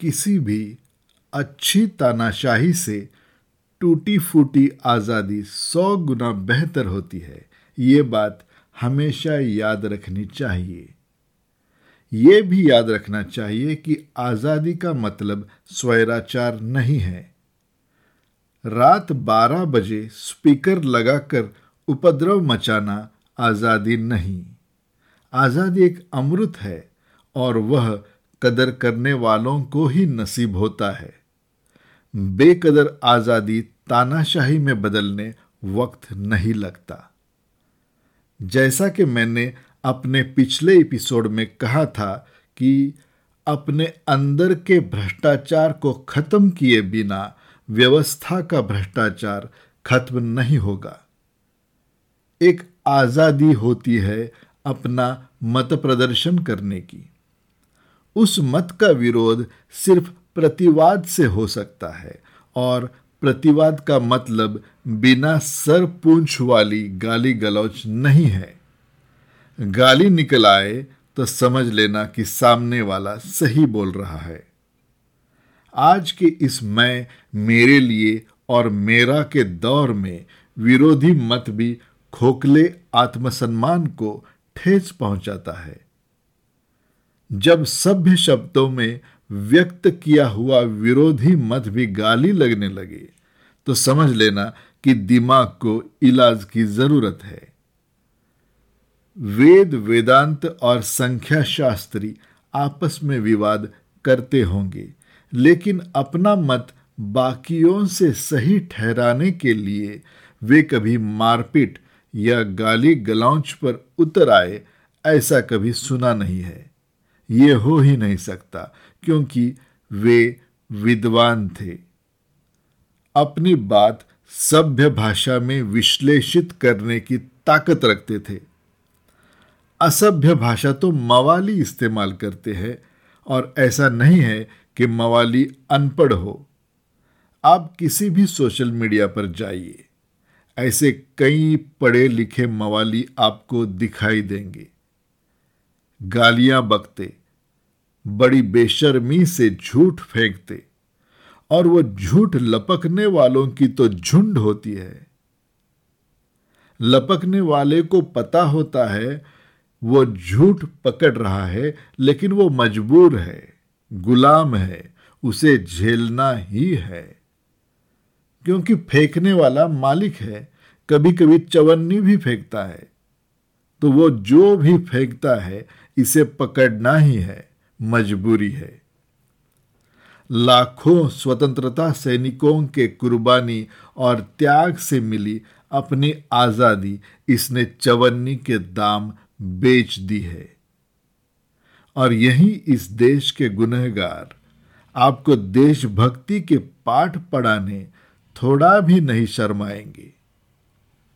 किसी भी अच्छी तानाशाही से टूटी फूटी आज़ादी सौ गुना बेहतर होती है। ये बात हमेशा याद रखनी चाहिए। ये भी याद रखना चाहिए कि आज़ादी का मतलब स्वैराचार नहीं है। रात 12 बजे स्पीकर लगाकर उपद्रव मचाना आज़ादी नहीं। आज़ादी एक अमृत है और वह कदर करने वालों को ही नसीब होता है। बेकदर आज़ादी तानाशाही में बदलने वक्त नहीं लगता। जैसा कि मैंने अपने पिछले एपिसोड में कहा था कि अपने अंदर के भ्रष्टाचार को खत्म किए बिना व्यवस्था का भ्रष्टाचार खत्म नहीं होगा। एक आज़ादी होती है अपना मत प्रदर्शन करने की। उस मत का विरोध सिर्फ़ प्रतिवाद से हो सकता है और प्रतिवाद का मतलब बिना सर पूंछ वाली गाली गलौच नहीं है। गाली निकल आए तो समझ लेना कि सामने वाला सही बोल रहा है। आज के इस मैं मेरे लिए और मेरा के दौर में विरोधी मत भी खोखले आत्मसम्मान को ठेस पहुंचाता है। जब सभ्य शब्दों में व्यक्त किया हुआ विरोधी मत भी गाली लगने लगे तो समझ लेना कि दिमाग को इलाज की ज़रूरत है। वेद, वेदांत और संख्या शास्त्री आपस में विवाद करते होंगे, लेकिन अपना मत बाकियों से सही ठहराने के लिए वे कभी मारपीट या गाली गलौच पर उतर आए, ऐसा कभी सुना नहीं है। ये हो ही नहीं सकता, क्योंकि वे विद्वान थे। अपनी बात सभ्य भाषा में विश्लेषित करने की ताकत रखते थे। असभ्य भाषा तो मवाली इस्तेमाल करते हैं, और ऐसा नहीं है कि मवाली अनपढ़ हो। आप किसी भी सोशल मीडिया पर जाइए, ऐसे कई पढ़े लिखे मवाली आपको दिखाई देंगे। गालियाँ बकते, बड़ी बेशर्मी से झूठ फेंकते, और वो झूठ लपकने वालों की तो झुंड होती है। लपकने वाले को पता होता है, वो झूठ पकड़ रहा है, लेकिन वो मजबूर है, गुलाम है, उसे झेलना ही है। क्योंकि फेंकने वाला मालिक है कभी कभी चवन्नी भी फेंकता है। तो वो जो भी फेंकता है, इसे पकड़ना ही है, मजबूरी है। लाखों स्वतंत्रता सैनिकों के कुर्बानी और त्याग से मिली अपनी आज़ादी इसने चवन्नी के दाम बेच दी है। और यही इस देश के गुनहगार, आपको देशभक्ति के पाठ पढ़ाने थोड़ा भी नहीं शर्माएँगे।